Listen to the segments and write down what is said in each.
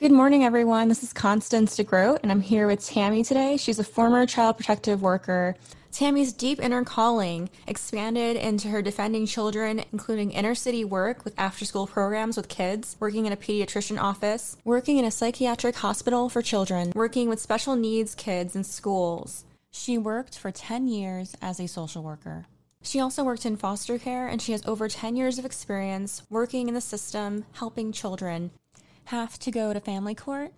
Good morning, everyone. This is Constance DeGroat, and I'm here with Tammy today. She's a former child protective worker. Tammy's deep inner calling expanded into her defending children, including inner city work with after school programs with kids, working in a pediatrician office, working in a psychiatric hospital for children, working with special needs kids in schools. She worked for 10 years as a social worker. She also worked in foster care and she has over 10 years of experience working in the system, helping children. Have to go to family court?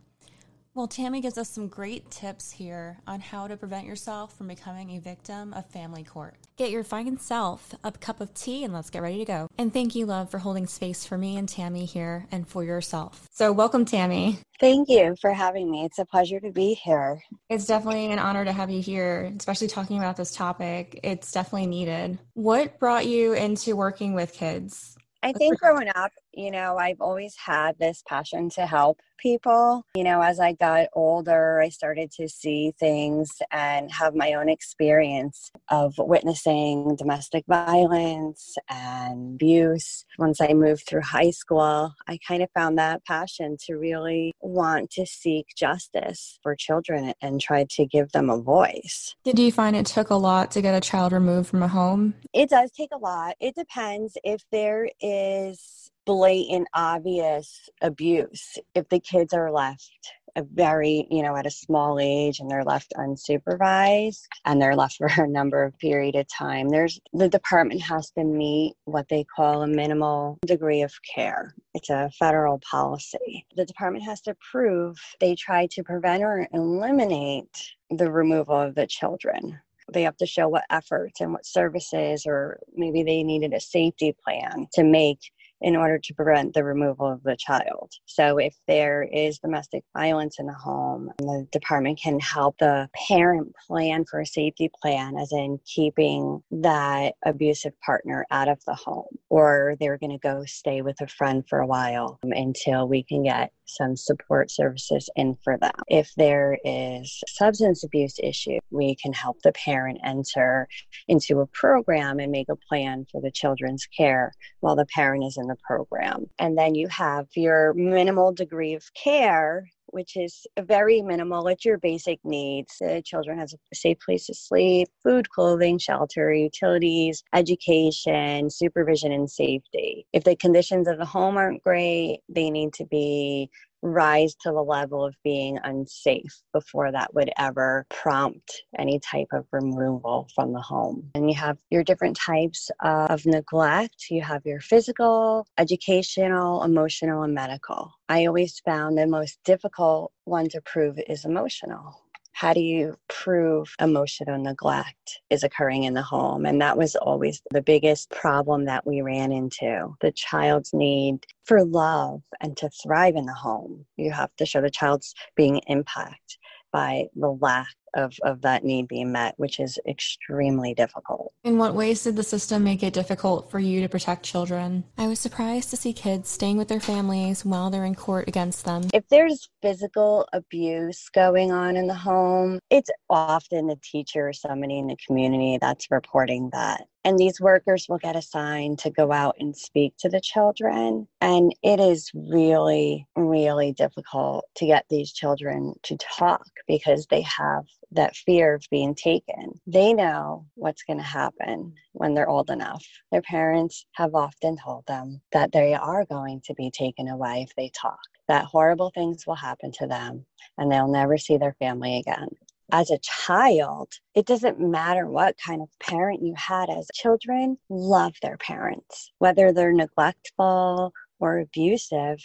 Well, Tammy gives us some great tips here on how to prevent yourself from becoming a victim of family court. Get your fine self a cup of tea and let's get ready to go. And thank you, love, for holding space for me and Tammy here and for yourself. So, welcome, Tammy. Thank you for having me. It's a pleasure to be here. It's definitely an honor to have you here, especially talking about this topic. It's definitely needed. What brought you into working with kids? I think growing up, you know, I've always had this passion to help people. You know, as I got older, I started to see things and have my own experience of witnessing domestic violence and abuse. Once I moved through high school, I kind of found that passion to really want to seek justice for children and try to give them a voice. Did you find it took a lot to get a child removed from a home? It does take a lot. It depends if there is blatant, obvious abuse. If the kids are left a very, you know, at a small age and they're left unsupervised and they're left for a number of period of time, there's the department has to meet what they call a minimal degree of care. It's a federal policy. The department has to prove they try to prevent or eliminate the removal of the children they have to show what efforts and what services or maybe they needed a safety plan to make in order to prevent the removal of the child. So, if there is domestic violence in the home, the department can help the parent plan for a safety plan, as in keeping that abusive partner out of the home, or they're going to go stay with a friend for a while um, until we can get some support services in for them. If there is substance abuse issue, we can help the parent enter into a program and make a plan for the children's care while the parent is in the program. And then you have your minimal degree of care which is very minimal. It's your basic needs. The children has a safe place to sleep, food, clothing, shelter, utilities, education, supervision, and safety. If the conditions of the home aren't great, they need to be rise to the level of being unsafe before that would ever prompt any type of removal from the home. And you have your different types of neglect. You have your physical, educational, emotional, and medical. I always found the most difficult one to prove is emotional how do you prove emotional neglect is occurring in the home? And that was always the biggest problem that we ran into the child's need for love and to thrive in the home. You have to show the child's being impacted by the lack of, of that need being met, which is extremely difficult. In what ways did the system make it difficult for you to protect children? I was surprised to see kids staying with their families while they're in court against them. If there's physical abuse going on in the home, it's often the teacher or somebody in the community that's reporting that. And these workers will get assigned to go out and speak to the children. And it is really, really difficult to get these children to talk because they have that fear of being taken. They know what's going to happen when they're old enough. Their parents have often told them that they are going to be taken away if they talk, that horrible things will happen to them and they'll never see their family again as a child, it doesn't matter what kind of parent you had as children, love their parents. Whether they're neglectful or abusive,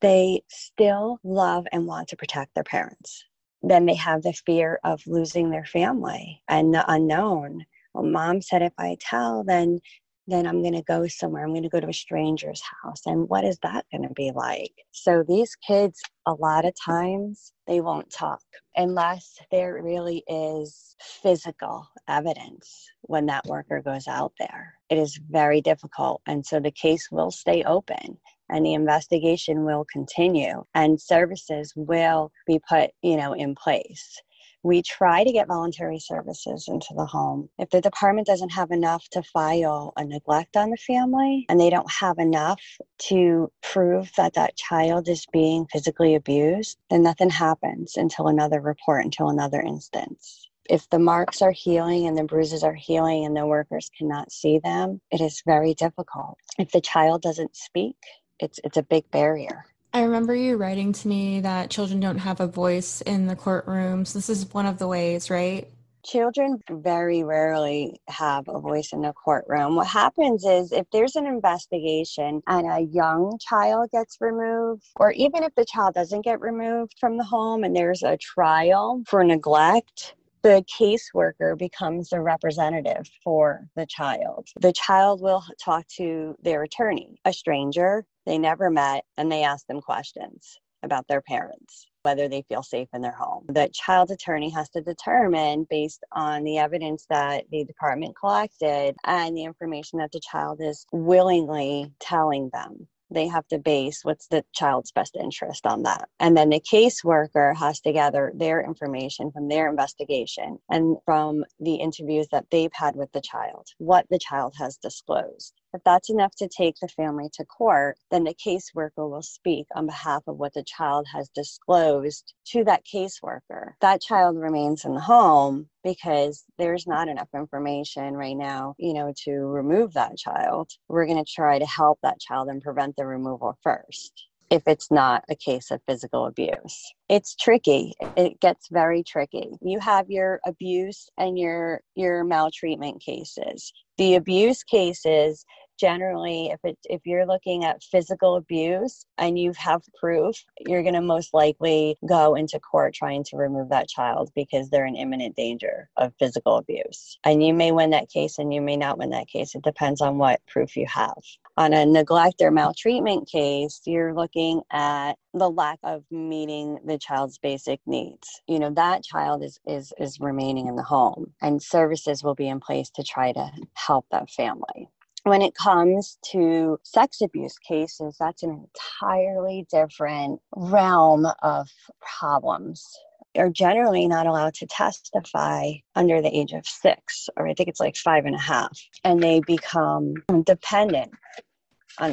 they still love and want to protect their parents. Then they have the fear of losing their family and the unknown. Well, mom said if I tell, then then I'm going to go somewhere. I'm going to go to a stranger's house. And what is that going to be like? So these kids, a lot of times, they won't talk unless there really is physical evidence when that worker goes out there. It is very difficult. And so the case will stay open and the investigation will continue and services will be put, you know, in place We try to get voluntary services into the home. If the department doesn't have enough to file a neglect on the family and they don't have enough to prove that that child is being physically abused, then nothing happens until another report, until another instance if the marks are healing and the bruises are healing and the workers cannot see them, it is very difficult. If the child doesn't speak, it's it's a big barrier. I remember you writing to me that children don't have a voice in the courtrooms. This is one of the ways, right? Children very rarely have a voice in the courtroom. What happens is if there's an investigation and a young child gets removed, or even if the child doesn't get removed from the home and there's a trial for neglect, the caseworker becomes the representative for the child. The child will talk to their attorney, a stranger they never met, and they ask them questions about their parents, whether they feel safe in their home. The child attorney has to determine, based on the evidence that the department collected and the information that the child is willingly telling them, they have to base what's the child's best interest on that. And then the caseworker has to gather their information from their investigation and from the interviews that they've had with the child, what the child has disclosed. If that's enough to take the family to court, then the caseworker will speak on behalf of what the child has disclosed to that caseworker. That child remains in the home because there's not enough information right now, you know, to remove that child. We're going to try to help that child and prevent the removal first if it's not a case of physical abuse. It's tricky. It gets very tricky. You have your abuse and your your maltreatment cases. The abuse cases generally if it if you're looking at physical abuse and you have proof you're going to most likely go into court trying to remove that child because they're in imminent danger of physical abuse. And you may win that case and you may not win that case. It depends on what proof you have. On a neglect or maltreatment case you're looking at the lack of meeting the child's basic needs. You know that child is is is remaining in the home and services will be in place to try to help that family when it comes to sex abuse cases, that's an entirely different realm of problems. Are generally not allowed to testify under the age of six, or I think it's like five and a half, and they become dependent on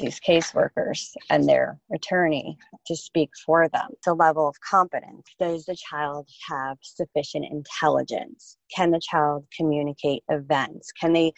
these caseworkers and their attorney to speak for them. The level of competence. Does the child have sufficient intelligence? Can the child communicate events? Can they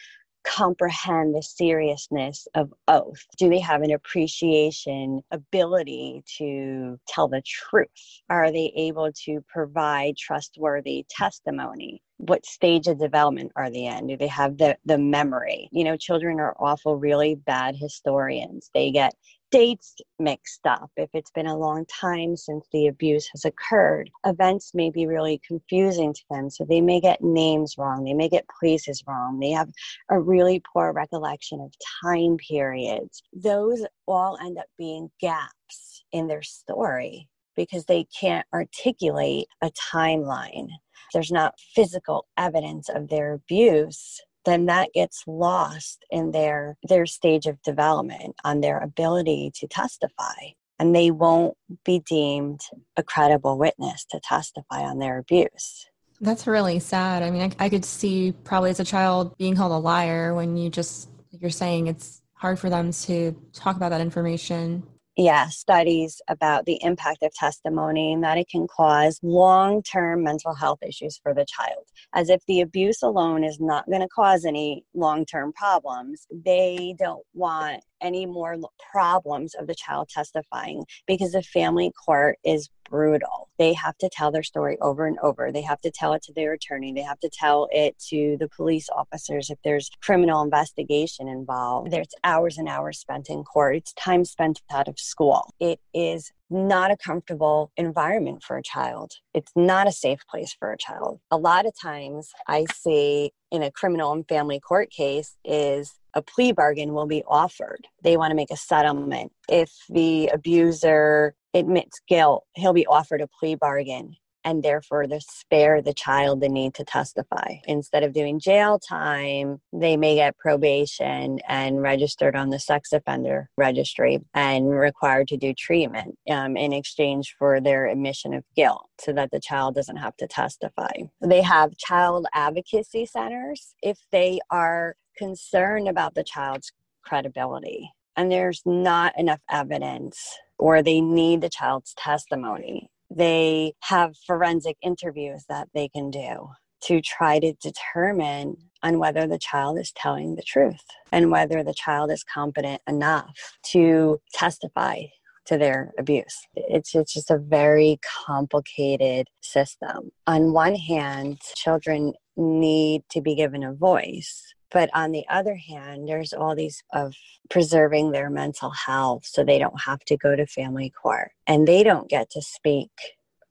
comprehend the seriousness of oath? Do they have an appreciation, ability to tell the truth? Are they able to provide trustworthy testimony? What stage of development are they in? Do they have the, the memory? You know, children are awful, really bad historians. They get dates mixed up, if it's been a long time since the abuse has occurred, events may be really confusing to them. So they may get names wrong, they may get places wrong, they have a really poor recollection of time periods. Those all end up being gaps in their story because they can't articulate a timeline. There's not physical evidence of their abuse then that gets lost in their their stage of development on their ability to testify. And they won't be deemed a credible witness to testify on their abuse. That's really sad. I mean I, I could see probably as a child being called a liar when you just you're saying it's hard for them to talk about that information yeah, studies about the impact of testimony and that it can cause long term mental health issues for the child. As if the abuse alone is not going to cause any long term problems, they don't want any more problems of the child testifying because the family court is brutal. They have to tell their story over and over. They have to tell it to their attorney. They have to tell it to the police officers if there's criminal investigation involved. There's hours and hours spent in court. It's time spent out of school. It is not a comfortable environment for a child. It's not a safe place for a child. A lot of times I see in a criminal and family court case is a plea bargain will be offered. They want to make a settlement. If the abuser admits guilt, he'll be offered a plea bargain and therefore they spare the child the need to testify. Instead of doing jail time, they may get probation and registered on the sex offender registry and required to do treatment um, in exchange for their admission of guilt so that the child doesn't have to testify. They have child advocacy centers if they are concerned about the child's credibility and there's not enough evidence or they need the child's testimony. They have forensic interviews that they can do to try to determine on whether the child is telling the truth and whether the child is competent enough to testify to their abuse. It's, it's just a very complicated system. On one hand, children need to be given a voice but on the other hand there's all these of preserving their mental health so they don't have to go to family court and they don't get to speak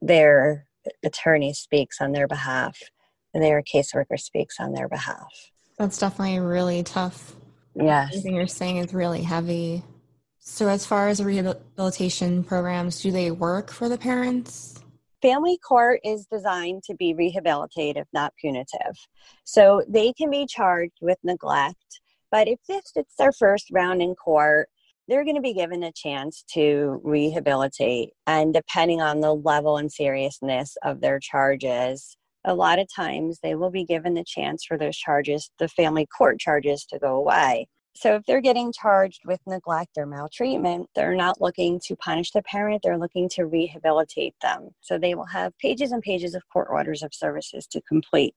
their attorney speaks on their behalf and their caseworker speaks on their behalf. That's definitely really tough. Yes. Everything you're saying is really heavy. So as far as rehabilitation programs do they work for the parents family court is designed to be rehabilitative, not punitive. So they can be charged with neglect, but if this, it's their first round in court, they're going to be given a chance to rehabilitate. And depending on the level and seriousness of their charges, a lot of times they will be given the chance for those charges, the family court charges, to go away. So if they're getting charged with neglect or maltreatment, they're not looking to punish the parent, they're looking to rehabilitate them. So they will have pages and pages of court orders of services to complete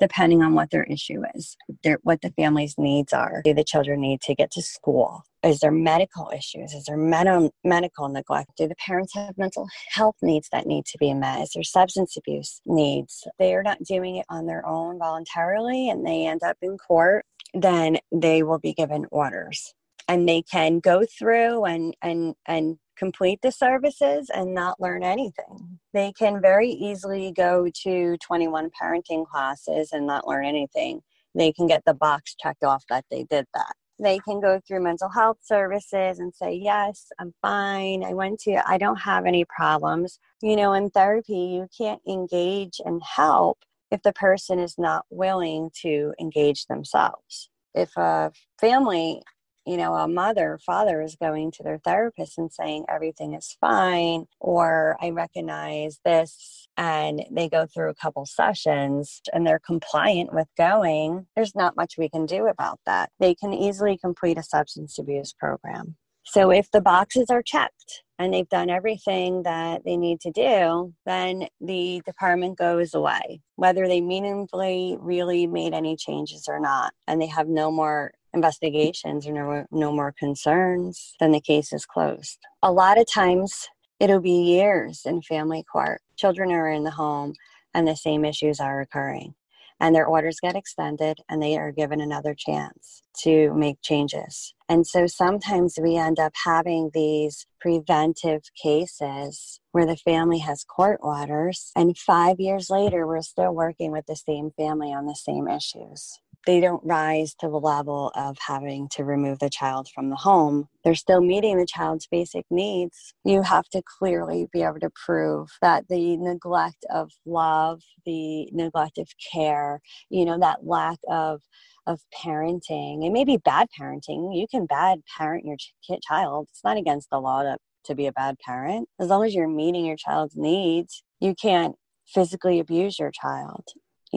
depending on what their issue is, their, what the family's needs are. Do the children need to get to school? Is there medical issues? Is there med- medical neglect? Do the parents have mental health needs that need to be met? Is there substance abuse needs? They are not doing it on their own voluntarily and they end up in court then they will be given orders. And they can go through and and and complete the services and not learn anything. They can very easily go to 21 parenting classes and not learn anything. They can get the box checked off that they did that. They can go through mental health services and say yes i'm fine. I went to i don't have any problems. You know in therapy you can't engage and help if the person is not willing to engage themselves. If a family, you know, a mother, father is going to their therapist and saying everything is fine, or I recognize this, and they go through a couple sessions and they're compliant with going, there's not much we can do about that. They can easily complete a substance abuse program. So if the boxes are checked, and they've done everything that they need to do, then the department goes away, whether they meaningfully really made any changes or not, and they have no more investigations or no, no more concerns, then the case is closed. A lot of times, it'll be years in family court. Children are in the home, and the same issues are occurring and their orders get extended and they are given another chance to make changes. And so sometimes we end up having these preventive cases where the family has court orders, and five years later, we're still working with the same family on the same issues they don't rise to the level of having to remove the child from the home. They're still meeting the child's basic needs. You have to clearly be able to prove that the neglect of love, the neglect of care, you know, that lack of of parenting, it may be bad parenting. You can bad parent your ch- child. It's not against the law to, to be a bad parent. As long as you're meeting your child's needs, you can't physically abuse your child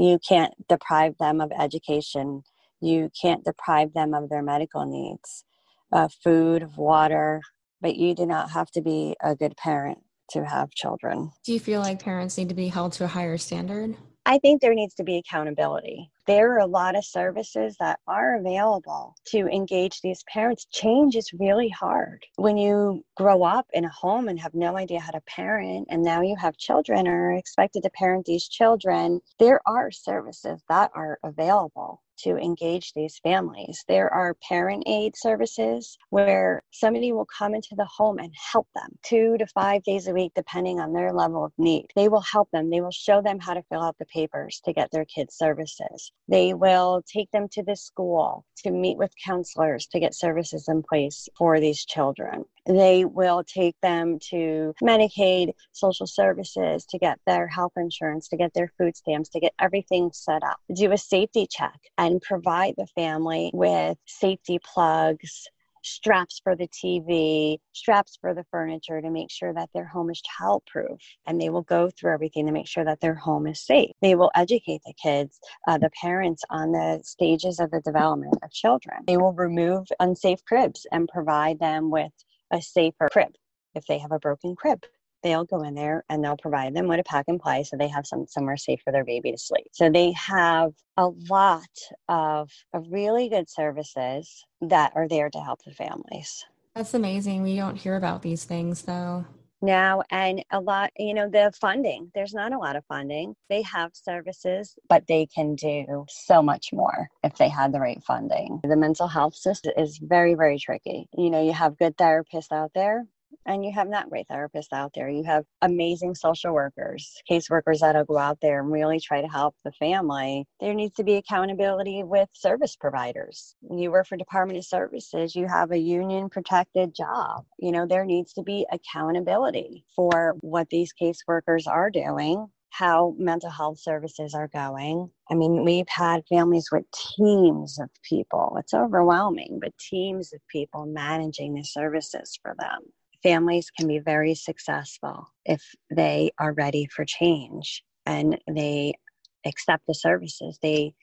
you can't deprive them of education. You can't deprive them of their medical needs, uh, food, water, but you do not have to be a good parent to have children. Do you feel like parents need to be held to a higher standard? I think there needs to be accountability. There are a lot of services that are available to engage these parents. Change is really hard. When you grow up in a home and have no idea how to parent, and now you have children or are expected to parent these children, there are services that are available to engage these families. There are parent aid services where somebody will come into the home and help them two to five days a week, depending on their level of need. They will help them. They will show them how to fill out the papers to get their kids services. They will take them to the school to meet with counselors to get services in place for these children They will take them to Medicaid, social services to get their health insurance, to get their food stamps, to get everything set up, do a safety check, and provide the family with safety plugs, straps for the TV, straps for the furniture to make sure that their home is childproof. And they will go through everything to make sure that their home is safe. They will educate the kids, uh, the parents on the stages of the development of children. They will remove unsafe cribs and provide them with a safer crib if they have a broken crib they'll go in there and they'll provide them with a pack and play so they have some somewhere safe for their baby to sleep. So they have a lot of, of really good services that are there to help the families. That's amazing. We don't hear about these things though. Now, and a lot, you know, the funding, there's not a lot of funding. They have services, but they can do so much more if they had the right funding. The mental health system is very, very tricky. You know, you have good therapists out there, and you have not great therapists out there. You have amazing social workers, caseworkers that'll go out there and really try to help the family. There needs to be accountability with service providers. When you work for Department of Services, you have a union protected job. You know, there needs to be accountability for what these caseworkers are doing how mental health services are going. I mean, we've had families with teams of people. It's overwhelming, but teams of people managing the services for them families can be very successful if they are ready for change and they accept the services. They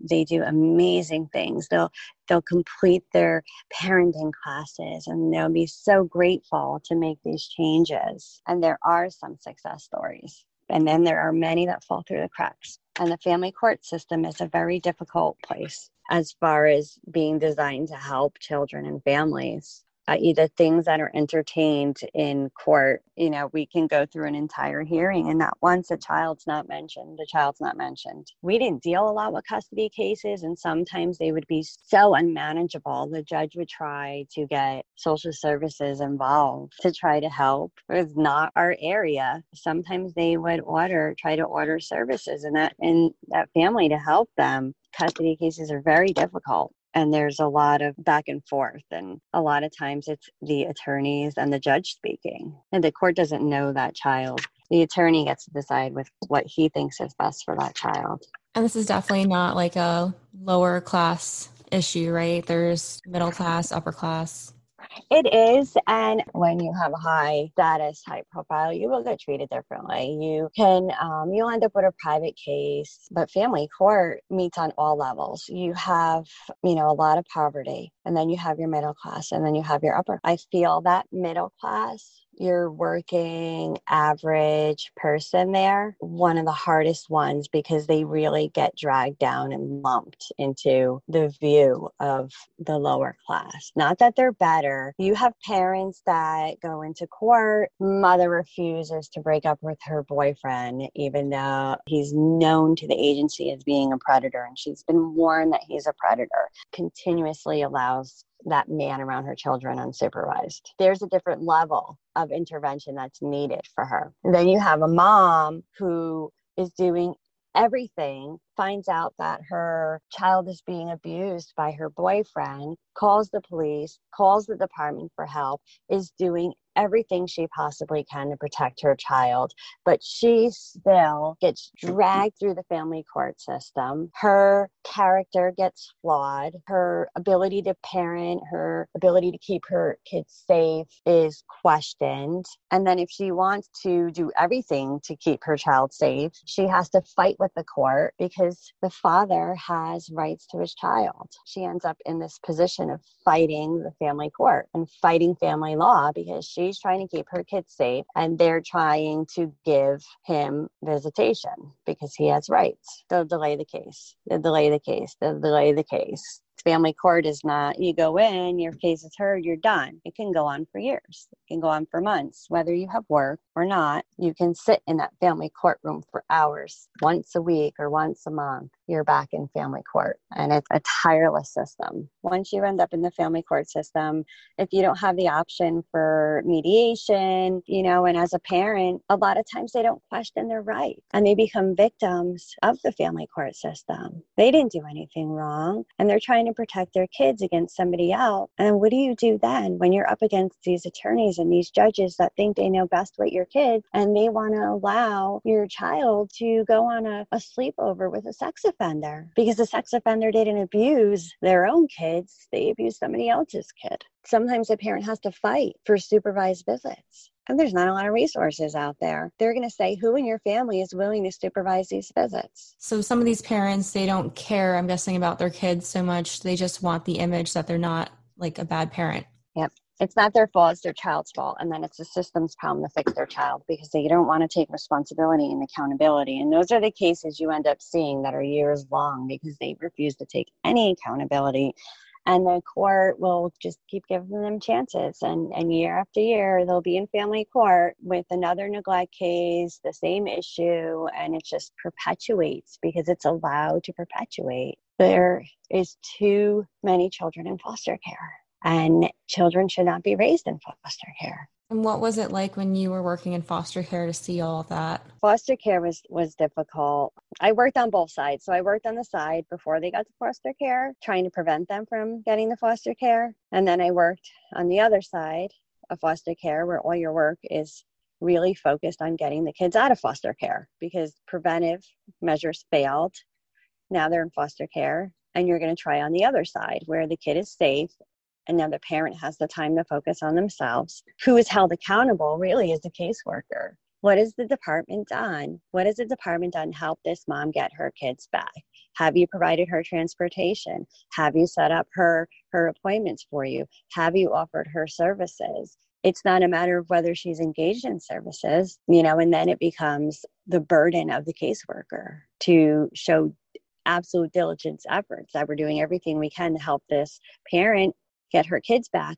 they do amazing things. They'll they'll complete their parenting classes and they'll be so grateful to make these changes. And there are some success stories. And then there are many that fall through the cracks. And the family court system is a very difficult place as far as being designed to help children and families uh, either things that are entertained in court. You know, we can go through an entire hearing and not once a child's not mentioned, the child's not mentioned. We didn't deal a lot with custody cases, and sometimes they would be so unmanageable. The judge would try to get social services involved to try to help. It's not our area. Sometimes they would order, try to order services and that in that family to help them custody cases are very difficult and there's a lot of back and forth and a lot of times it's the attorneys and the judge speaking and the court doesn't know that child. The attorney gets to decide with what he thinks is best for that child. And this is definitely not like a lower class issue right? There's middle class upper class it is. And when you have a high status, high profile, you will get treated differently. You can, um, you'll end up with a private case, but family court meets on all levels. You have, you know, a lot of poverty, and then you have your middle class, and then you have your upper. I feel that middle class your working average person there one of the hardest ones because they really get dragged down and lumped into the view of the lower class. Not that they're better. You have parents that go into court, mother refuses to break up with her boyfriend, even though he's known to the agency as being a predator and she's been warned that he's a predator, continuously allows that man around her children unsupervised. There's a different level of intervention that's needed for her. And then you have a mom who is doing everything, finds out that her child is being abused by her boyfriend, calls the police, calls the department for help, is doing everything she possibly can to protect her child, but she still gets dragged through the family court system. Her character gets flawed. Her ability to parent, her ability to keep her kids safe is questioned. And then if she wants to do everything to keep her child safe, she has to fight with the court because the father has rights to his child. She ends up in this position of fighting the family court and fighting family law because she she's trying to keep her kids safe and they're trying to give him visitation because he has rights. They'll delay the case. They'll delay the case. They'll delay the case family court is not you go in your case is heard you're done. It can go on for years. It can go on for months whether you have work or not. You can sit in that family courtroom for hours once a week or once a month you're back in family court. And it's a tireless system. Once you end up in the family court system if you don't have the option for mediation you know and as a parent a lot of times they don't question their right and they become victims of the family court system. They didn't do anything wrong and they're trying to protect their kids against somebody else. And what do you do then when you're up against these attorneys and these judges that think they know best what your kids and they want to allow your child to go on a, a sleepover with a sex offender because the sex offender didn't abuse their own kids, they abused somebody else's kid. Sometimes a parent has to fight for supervised visits and there's not a lot of resources out there. They're going to say who in your family is willing to supervise these visits. So some of these parents, they don't care, I'm guessing, about their kids so much. They just want the image that they're not like a bad parent. Yep. It's not their fault, it's their child's fault. And then it's the system's problem to fix their child because they don't want to take responsibility and accountability. And those are the cases you end up seeing that are years long because they refuse to take any accountability and the court will just keep giving them chances. And and year after year they'll be in family court with another neglect case the same issue and it just perpetuates because it's allowed to perpetuate. There is too many children in foster care and children should not be raised in foster care and what was it like when you were working in foster care to see all that? Foster care was was difficult. I worked on both sides. So I worked on the side before they got to foster care, trying to prevent them from getting the foster care, and then I worked on the other side of foster care where all your work is really focused on getting the kids out of foster care because preventive measures failed. Now they're in foster care and you're going to try on the other side where the kid is safe and now the parent has the time to focus on themselves. Who is held accountable really is the caseworker. What has the department done? What has the department done to help this mom get her kids back? Have you provided her transportation? Have you set up her her appointments for you? Have you offered her services? It's not a matter of whether she's engaged in services, you know, and then it becomes the burden of the caseworker to show absolute diligence efforts that we're doing everything we can to help this parent get her kids back.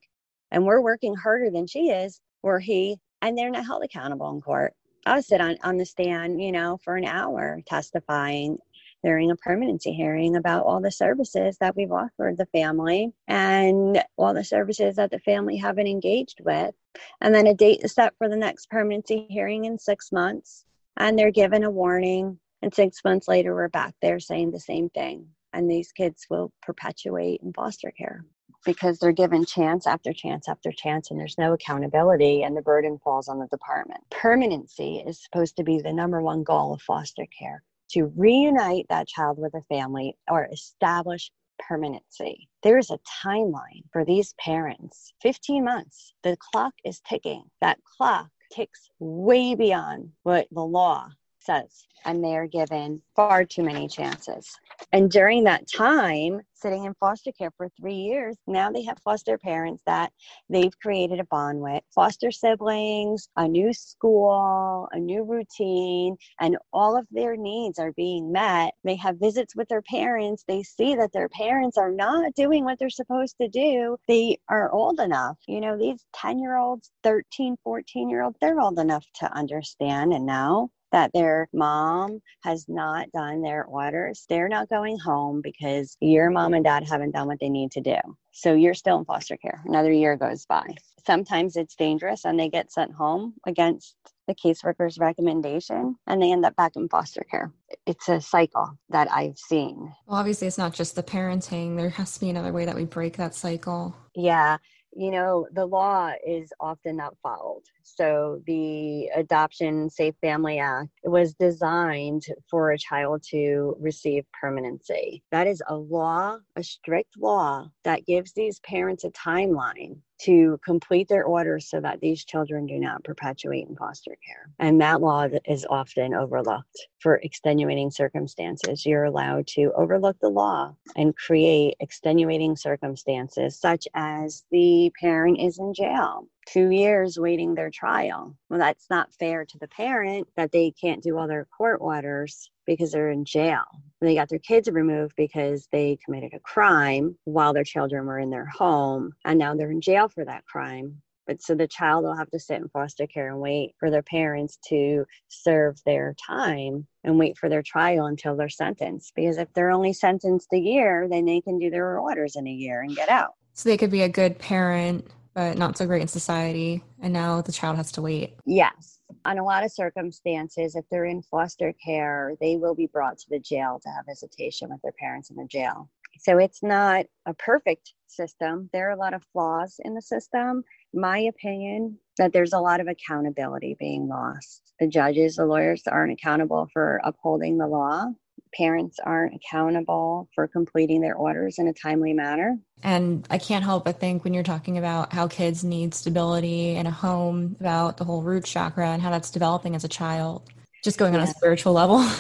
And we're working harder than she is, or he, and they're not held accountable in court. I'll sit on, on the stand, you know, for an hour testifying during a permanency hearing about all the services that we've offered the family and all the services that the family haven't engaged with. And then a date is set for the next permanency hearing in six months. And they're given a warning. And six months later, we're back there saying the same thing. And these kids will perpetuate in foster care because they're given chance after chance after chance and there's no accountability and the burden falls on the department. Permanency is supposed to be the number one goal of foster care to reunite that child with a family or establish permanency. There is a timeline for these parents 15 months. The clock is ticking. That clock ticks way beyond what the law says, and they are given far too many chances. And during that time, sitting in foster care for three years, now they have foster parents that they've created a bond with, foster siblings, a new school, a new routine, and all of their needs are being met. They have visits with their parents. They see that their parents are not doing what they're supposed to do. They are old enough. You know, these 10 year olds, 13, 14 year olds, they're old enough to understand and know that their mom has not done their orders. They're not going home because your mom and dad haven't done what they need to do. So you're still in foster care. Another year goes by. Sometimes it's dangerous and they get sent home against the caseworker's recommendation and they end up back in foster care. It's a cycle that I've seen. Well, obviously, it's not just the parenting, there has to be another way that we break that cycle. Yeah you know, the law is often not followed. So the Adoption Safe Family Act was designed for a child to receive permanency. That is a law, a strict law that gives these parents a timeline to complete their orders so that these children do not perpetuate in foster care. And that law is often overlooked for extenuating circumstances. You're allowed to overlook the law and create extenuating circumstances, such as the parent is in jail two years waiting their trial. Well, that's not fair to the parent that they can't do all their court orders because they're in jail. And They got their kids removed because they committed a crime while their children were in their home, and now they're in jail for that crime. But so the child will have to sit in foster care and wait for their parents to serve their time and wait for their trial until they're sentenced. Because if they're only sentenced a year, then they can do their orders in a year and get out. So they could be a good parent but not so great in society. And now the child has to wait. Yes. On a lot of circumstances, if they're in foster care, they will be brought to the jail to have visitation with their parents in the jail. So it's not a perfect system. There are a lot of flaws in the system. My opinion that there's a lot of accountability being lost. The judges, the lawyers aren't accountable for upholding the law parents aren't accountable for completing their orders in a timely manner. And I can't help but think when you're talking about how kids need stability in a home, about the whole root chakra and how that's developing as a child, just going yeah. on a spiritual level.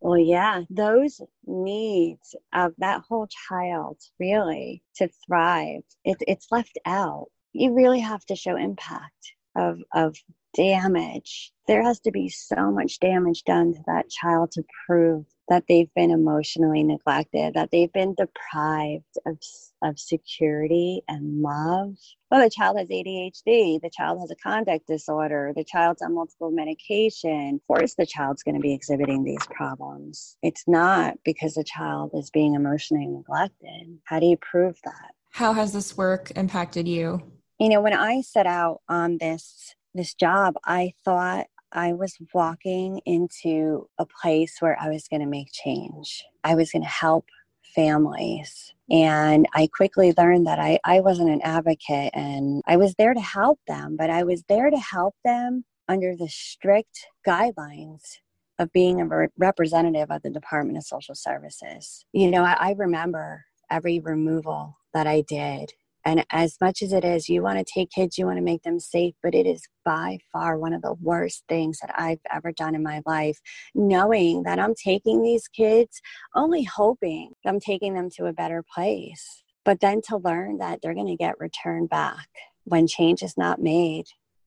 Well, yeah, those needs of that whole child really to thrive, it, it's left out. You really have to show impact of, of damage. There has to be so much damage done to that child to prove that they've been emotionally neglected, that they've been deprived of, of security and love. Well, the child has ADHD, the child has a conduct disorder, the child's on multiple medication. Of course, the child's going to be exhibiting these problems. It's not because the child is being emotionally neglected. How do you prove that? How has this work impacted you? You know, when I set out on this this job, I thought I was walking into a place where I was going to make change. I was going to help families. And I quickly learned that I, I wasn't an advocate and I was there to help them, but I was there to help them under the strict guidelines of being a representative of the Department of Social Services. You know, I, I remember every removal that I did and as much as it is, you want to take kids, you want to make them safe, but it is by far one of the worst things that I've ever done in my life. Knowing that I'm taking these kids, only hoping I'm taking them to a better place, but then to learn that they're going to get returned back when change is not made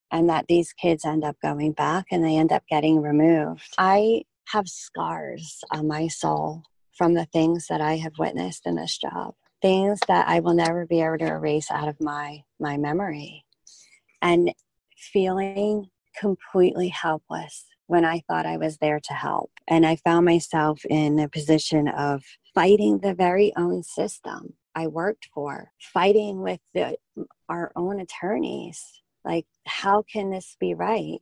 and that these kids end up going back and they end up getting removed. I have scars on my soul from the things that I have witnessed in this job things that I will never be able to erase out of my my memory. And feeling completely helpless when I thought I was there to help. And I found myself in a position of fighting the very own system I worked for fighting with the, our own attorneys. Like how can this be right?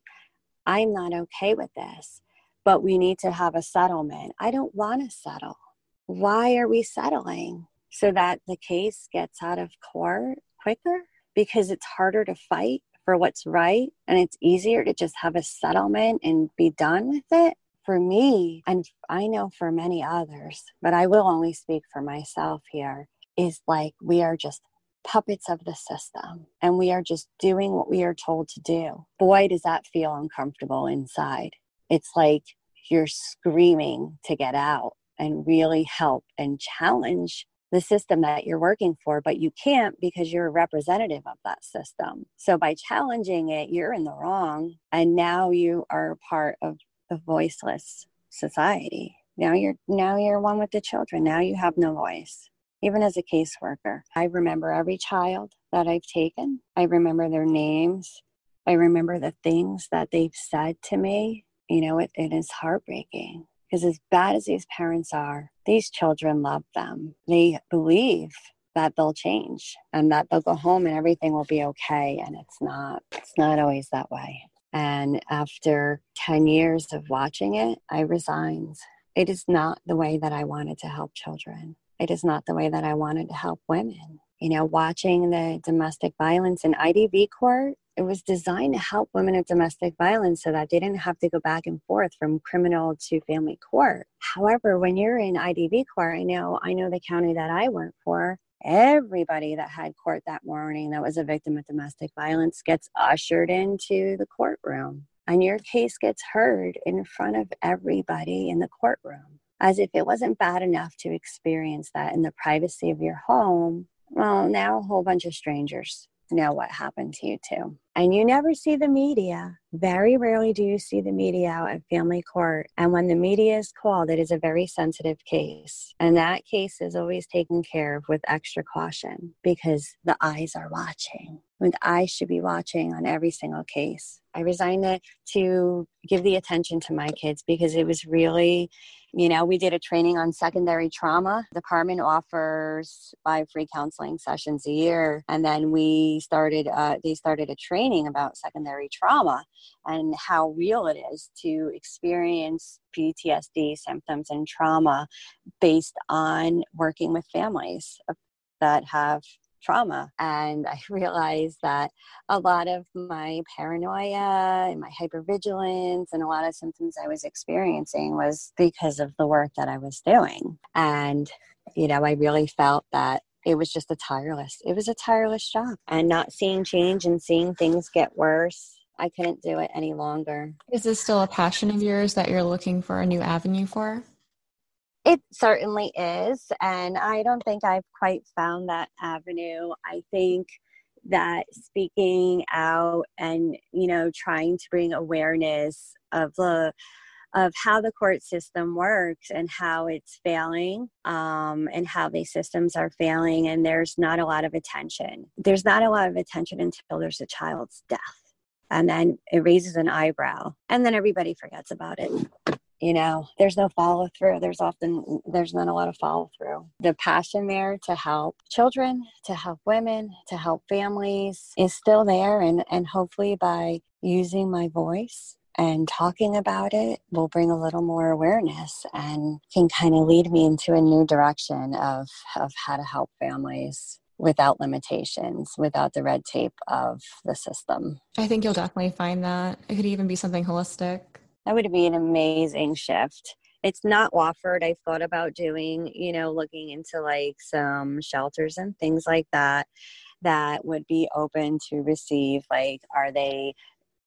I'm not okay with this but we need to have a settlement. I don't want to settle. Why are we settling so that the case gets out of court quicker because it's harder to fight for what's right and it's easier to just have a settlement and be done with it. For me, and I know for many others, but I will only speak for myself here, is like we are just puppets of the system and we are just doing what we are told to do. Boy, does that feel uncomfortable inside. It's like you're screaming to get out and really help and challenge the system that you're working for, but you can't because you're a representative of that system. So by challenging it, you're in the wrong. And now you are part of the voiceless society. Now you're now you're one with the children. Now you have no voice. Even as a caseworker, I remember every child that I've taken. I remember their names. I remember the things that they've said to me. You know, it, it is heartbreaking because as bad as these parents are, these children love them. They believe that they'll change and that they'll go home and everything will be okay. And it's not, it's not always that way. And after 10 years of watching it, I resigned. It is not the way that I wanted to help children. It is not the way that I wanted to help women. You know, watching the domestic violence in IDV court it was designed to help women of domestic violence so that they didn't have to go back and forth from criminal to family court. However, when you're in IDV court, I know I know the county that I work for, everybody that had court that morning that was a victim of domestic violence gets ushered into the courtroom and your case gets heard in front of everybody in the courtroom as if it wasn't bad enough to experience that in the privacy of your home well now a whole bunch of strangers know what happened to you too. And you never see the media. Very rarely do you see the media out at family court. And when the media is called, it is a very sensitive case. And that case is always taken care of with extra caution because the eyes are watching. And the eyes should be watching on every single case. I resigned it to give the attention to my kids because it was really You know, we did a training on secondary trauma. The department offers five free counseling sessions a year. And then we started, uh, they started a training about secondary trauma and how real it is to experience PTSD symptoms and trauma based on working with families that have trauma. And I realized that a lot of my paranoia and my hypervigilance and a lot of symptoms I was experiencing was because of the work that I was doing. And, you know, I really felt that it was just a tireless, it was a tireless job. And not seeing change and seeing things get worse I couldn't do it any longer. Is this still a passion of yours that you're looking for a new avenue for? It certainly is. And I don't think I've quite found that avenue. I think that speaking out and, you know, trying to bring awareness of the of how the court system works and how it's failing um, and how these systems are failing and there's not a lot of attention there's not a lot of attention until there's a child's death and then it raises an eyebrow and then everybody forgets about it you know there's no follow through there's often there's not a lot of follow through the passion there to help children to help women to help families is still there and and hopefully by using my voice and talking about it will bring a little more awareness and can kind of lead me into a new direction of of how to help families without limitations, without the red tape of the system. I think you'll definitely find that. It could even be something holistic. That would be an amazing shift. It's not offered. I thought about doing, you know, looking into like some shelters and things like that that would be open to receive like are they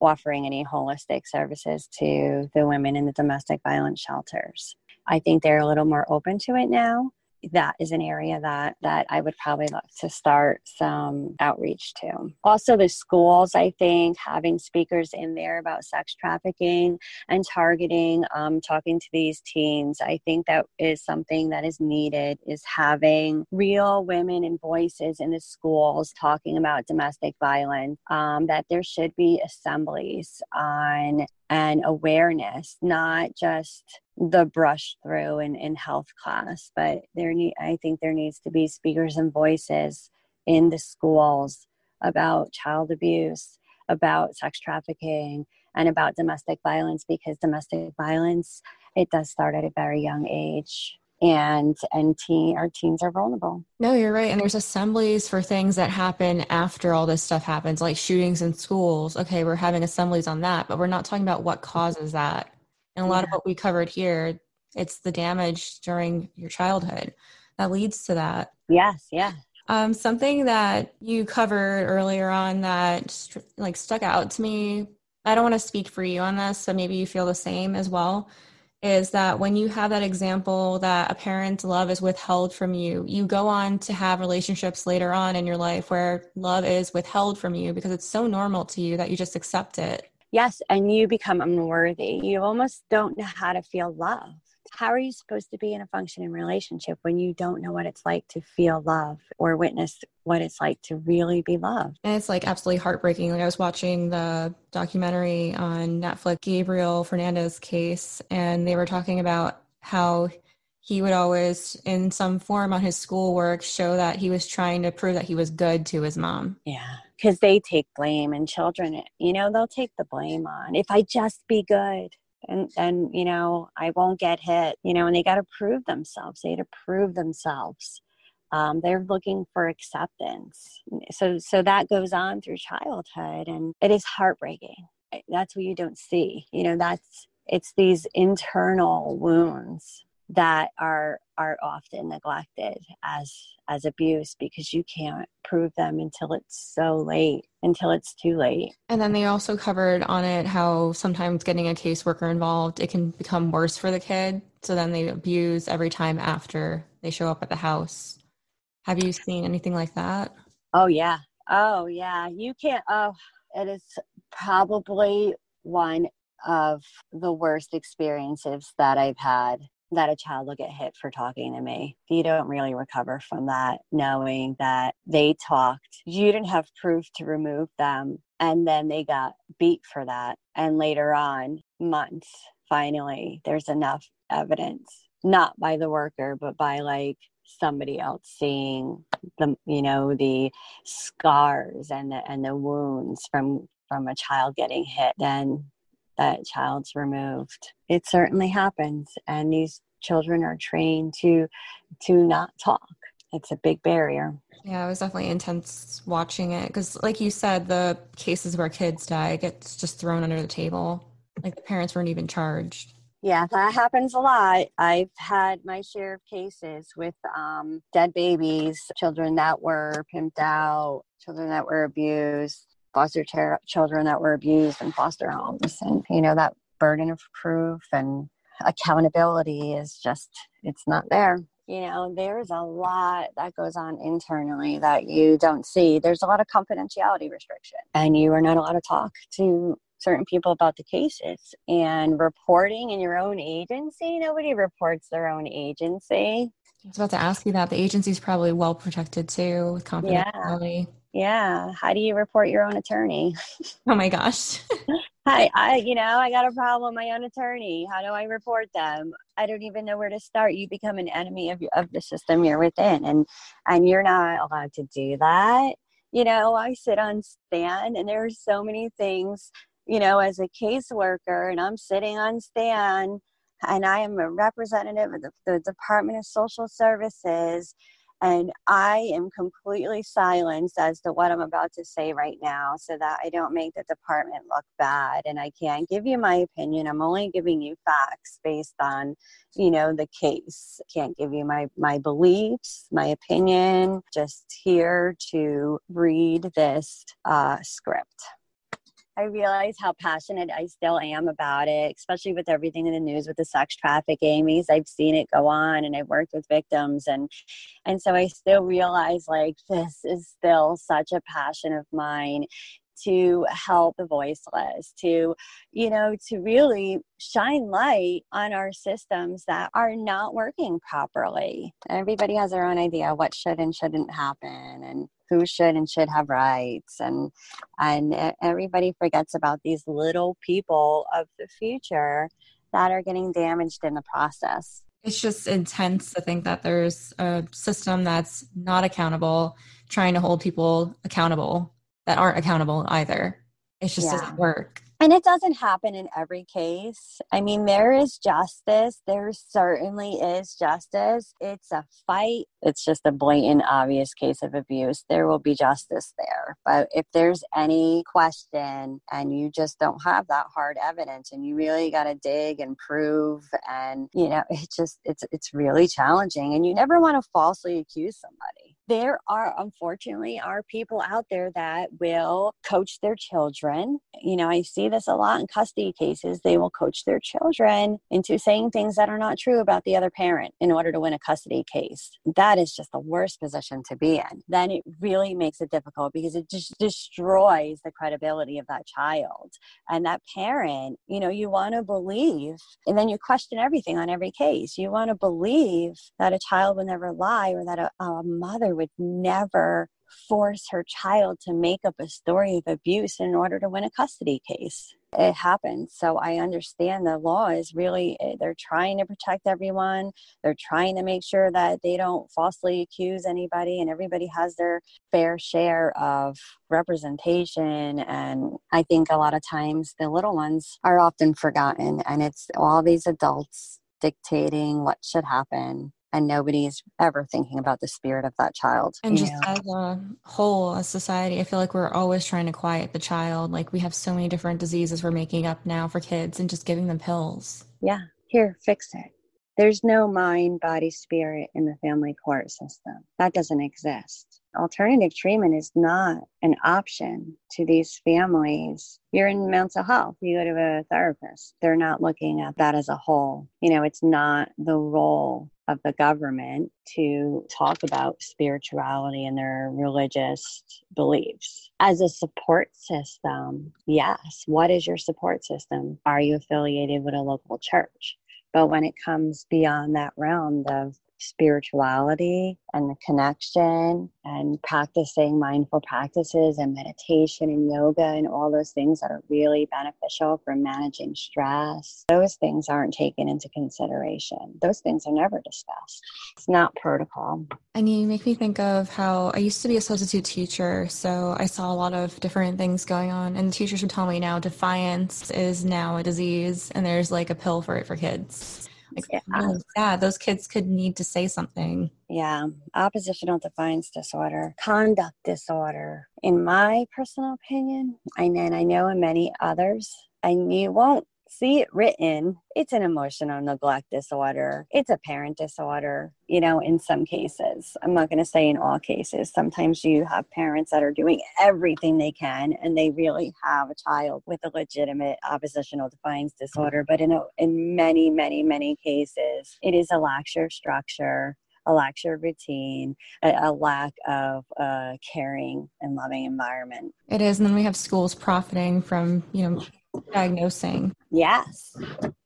offering any holistic services to the women in the domestic violence shelters. I think they're a little more open to it now that is an area that that I would probably look to start some outreach to. Also, the schools, I think, having speakers in there about sex trafficking and targeting, um, talking to these teens, I think that is something that is needed. Is having real women and voices in the schools talking about domestic violence. Um, that there should be assemblies on and awareness, not just the brush through in, in health class, but there need I think there needs to be speakers and voices in the schools about child abuse, about sex trafficking, and about domestic violence because domestic violence it does start at a very young age and and teen our teens are vulnerable. No you're right and there's assemblies for things that happen after all this stuff happens like shootings in schools. Okay we're having assemblies on that but we're not talking about what causes that. And a lot yeah. of what we covered here it's the damage during your childhood that leads to that. Yes yeah. Um, something that you covered earlier on that like stuck out to me i don't want to speak for you on this so maybe you feel the same as well is that when you have that example that a parent's love is withheld from you, you go on to have relationships later on in your life where love is withheld from you because it's so normal to you that you just accept it. Yes, and you become unworthy. You almost don't know how to feel love how are you supposed to be in a functioning relationship when you don't know what it's like to feel love or witness what it's like to really be loved? And it's like absolutely heartbreaking. Like I was watching the documentary on Netflix, Gabriel Fernandez case, and they were talking about how he would always in some form on his schoolwork show that he was trying to prove that he was good to his mom yeah because they take blame and children you know they'll take the blame on if i just be good and and you know i won't get hit you know and they got to prove themselves they got to prove themselves. Um, they're looking for acceptance. So so that goes on through childhood and it is heartbreaking. That's what you don't see. You know that's it's these internal wounds that are are often neglected as as abuse because you can't prove them until it's so late until it's too late. And then they also covered on it how sometimes getting a caseworker involved it can become worse for the kid. So then they abuse every time after they show up at the house. Have you seen anything like that? Oh yeah. Oh yeah. You can't oh it is probably one of the worst experiences that I've had that a child will get hit for talking to me. You don't really recover from that, knowing that they talked. You didn't have proof to remove them, and then they got beat for that. And later on, months, finally, there's enough evidence, not by the worker, but by like somebody else seeing the you know the scars and the and the wounds from from a child getting hit then that child's removed it certainly happens and these children are trained to to not talk it's a big barrier yeah it was definitely intense watching it because like you said the cases where kids die gets just thrown under the table like the parents weren't even charged yeah, that happens a lot. I've had my share of cases with um, dead babies, children that were pimped out, children that were abused, foster ter- children that were abused in foster homes. And, you know, that burden of proof and accountability is just, it's not there. You know, there's a lot that goes on internally that you don't see. There's a lot of confidentiality restriction, and you are not allowed to talk to certain people about the cases. And reporting in your own agency nobody reports their own agency. I was about to ask you that. The agency is probably well protected too with confidentiality. Yeah. yeah. How do you report your own attorney? Oh my gosh hi i you know i got a problem my own attorney. How do i report them? I don't even know where to start. You become an enemy of, of the system you're within and and you're not allowed to do that. You know i sit on stand and there's so many things you know, as a caseworker and I'm sitting on stand and I am a representative of the, the Department of Social Services and I am completely silenced as to what I'm about to say right now so that I don't make the department look bad. And I can't give you my opinion. I'm only giving you facts based on, you know, the case. I Can't give you my, my beliefs, my opinion, just here to read this uh, script. I realize how passionate I still am about it, especially with everything in the news with the sex trafficking. Because I've seen it go on, and I've worked with victims, and and so I still realize like this is still such a passion of mine to help the voiceless, to, you know, to really shine light on our systems that are not working properly. Everybody has their own idea what should and shouldn't happen and who should and should have rights and and everybody forgets about these little people of the future that are getting damaged in the process it's just intense to think that there's a system that's not accountable trying to hold people accountable that aren't accountable either. It just yeah. doesn't work. And it doesn't happen in every case. I mean, there is justice. There certainly is justice. It's a fight. It's just a blatant, obvious case of abuse. There will be justice there. But if there's any question and you just don't have that hard evidence and you really got to dig and prove and, you know, it just, it's, it's really challenging. And you never want to falsely accuse somebody there are unfortunately are people out there that will coach their children. You know i see this a lot in custody cases. They will coach their children into saying things that are not true about the other parent in order to win a custody case. That is just the worst position to be in. Then it really makes it difficult because it just destroys the credibility of that child. And that parent you know you want to believe and then you question everything on every case. You want to believe that a child will never lie or that a, a mother would never force her child to make up a story of abuse in order to win a custody case. It happens. So I understand the law is really, eh, they're trying to protect everyone. They're trying to make sure that they don't falsely accuse anybody and everybody has their fair share of representation. And I think a lot of times the little ones are often forgotten and it's all these adults dictating what should happen and nobody's ever thinking about the spirit of that child. And just know? as a whole, as society, I feel like we're always trying to quiet the child. Like we have so many different diseases we're making up now for kids and just giving them pills. Yeah, here, fix it. There's no mind, body, spirit in the family court system. That doesn't exist alternative treatment is not an option to these families. You're in mental health, you go to a therapist. They're not looking at that as a whole. You know, it's not the role of the government to talk about spirituality and their religious beliefs. As a support system, yes. What is your support system? Are you affiliated with a local church? But when it comes beyond that realm of spirituality and the connection and practicing mindful practices and meditation and yoga and all those things that are really beneficial for managing stress, those things aren't taken into consideration. Those things are never discussed. It's not protocol. And you make me think of how I used to be a substitute teacher, so I saw a lot of different things going on. And the teachers would tell me now defiance is now a disease, and there's like a pill for it for kids. Like, yeah. really sad. Those kids could need to say something. Yeah. Oppositional defiance disorder, conduct disorder. In my personal opinion, and then I know in many others, and you won't see it written, it's an emotional neglect disorder. It's a parent disorder, you know, in some cases. I'm not going to say in all cases. Sometimes you have parents that are doing everything they can and they really have a child with a legitimate oppositional defiance disorder. But in, a, in many, many, many cases, it is a lack of structure a lack of routine, a, a lack of a caring and loving environment. It is, and then we have schools profiting from you know diagnosing. Yes.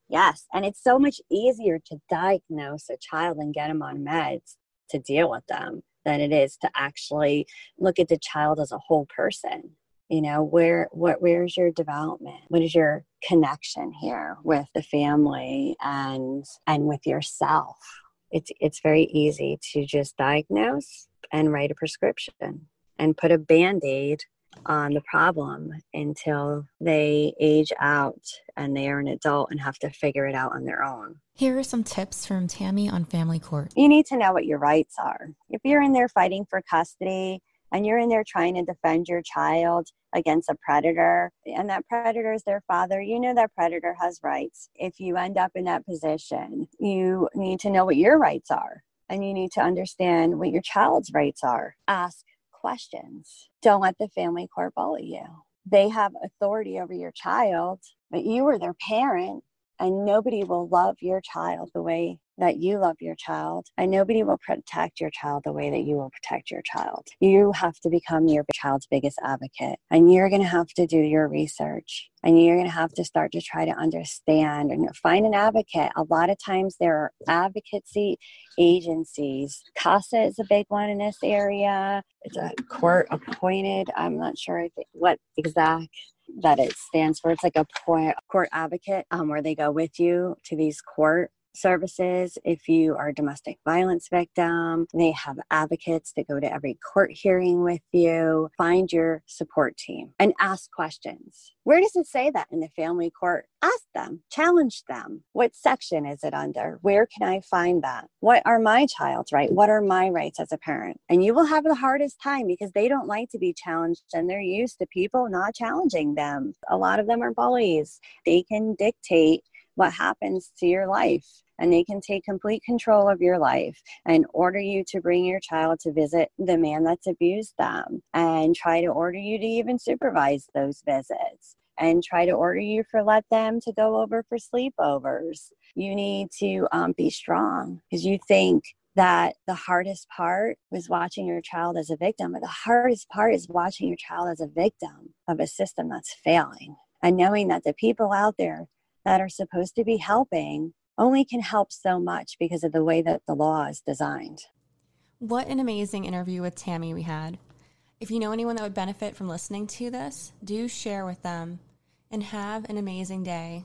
Yes. And it's so much easier to diagnose a child and get them on meds to deal with them than it is to actually look at the child as a whole person. You know, where what where's your development? What is your connection here with the family and and with yourself? It's it's very easy to just diagnose and write a prescription and put a band-aid on the problem until they age out and they are an adult and have to figure it out on their own. Here are some tips from Tammy on family court. You need to know what your rights are. If you're in there fighting for custody and you're in there trying to defend your child against a predator and that predator is their father, you know that predator has rights. If you end up in that position, you need to know what your rights are and you need to understand what your child's rights are. Ask questions. Don't let the family court bully you. They have authority over your child, but you are their parent, and nobody will love your child the way that you love your child, and nobody will protect your child the way that you will protect your child. You have to become your child's biggest advocate, and you're going to have to do your research, and you're going to have to start to try to understand and find an advocate. A lot of times, there are advocacy agencies. CASA is a big one in this area. It's a court appointed. I'm not sure what exact that it stands for. It's like a court advocate um, where they go with you to these court services if you are a domestic violence victim. They have advocates that go to every court hearing with you. Find your support team and ask questions. Where does it say that in the family court? Ask them, challenge them. What section is it under? Where can I find that? What are my child's rights? What are my rights as a parent? And you will have the hardest time because they don't like to be challenged and they're used to people not challenging them. A lot of them are bullies. They can dictate what happens to your life and they can take complete control of your life and order you to bring your child to visit the man that's abused them and try to order you to even supervise those visits and try to order you for let them to go over for sleepovers. You need to um, be strong because you think that the hardest part was watching your child as a victim, but the hardest part is watching your child as a victim of a system that's failing and knowing that the people out there that are supposed to be helping only can help so much because of the way that the law is designed. What an amazing interview with Tammy we had. If you know anyone that would benefit from listening to this, do share with them and have an amazing day.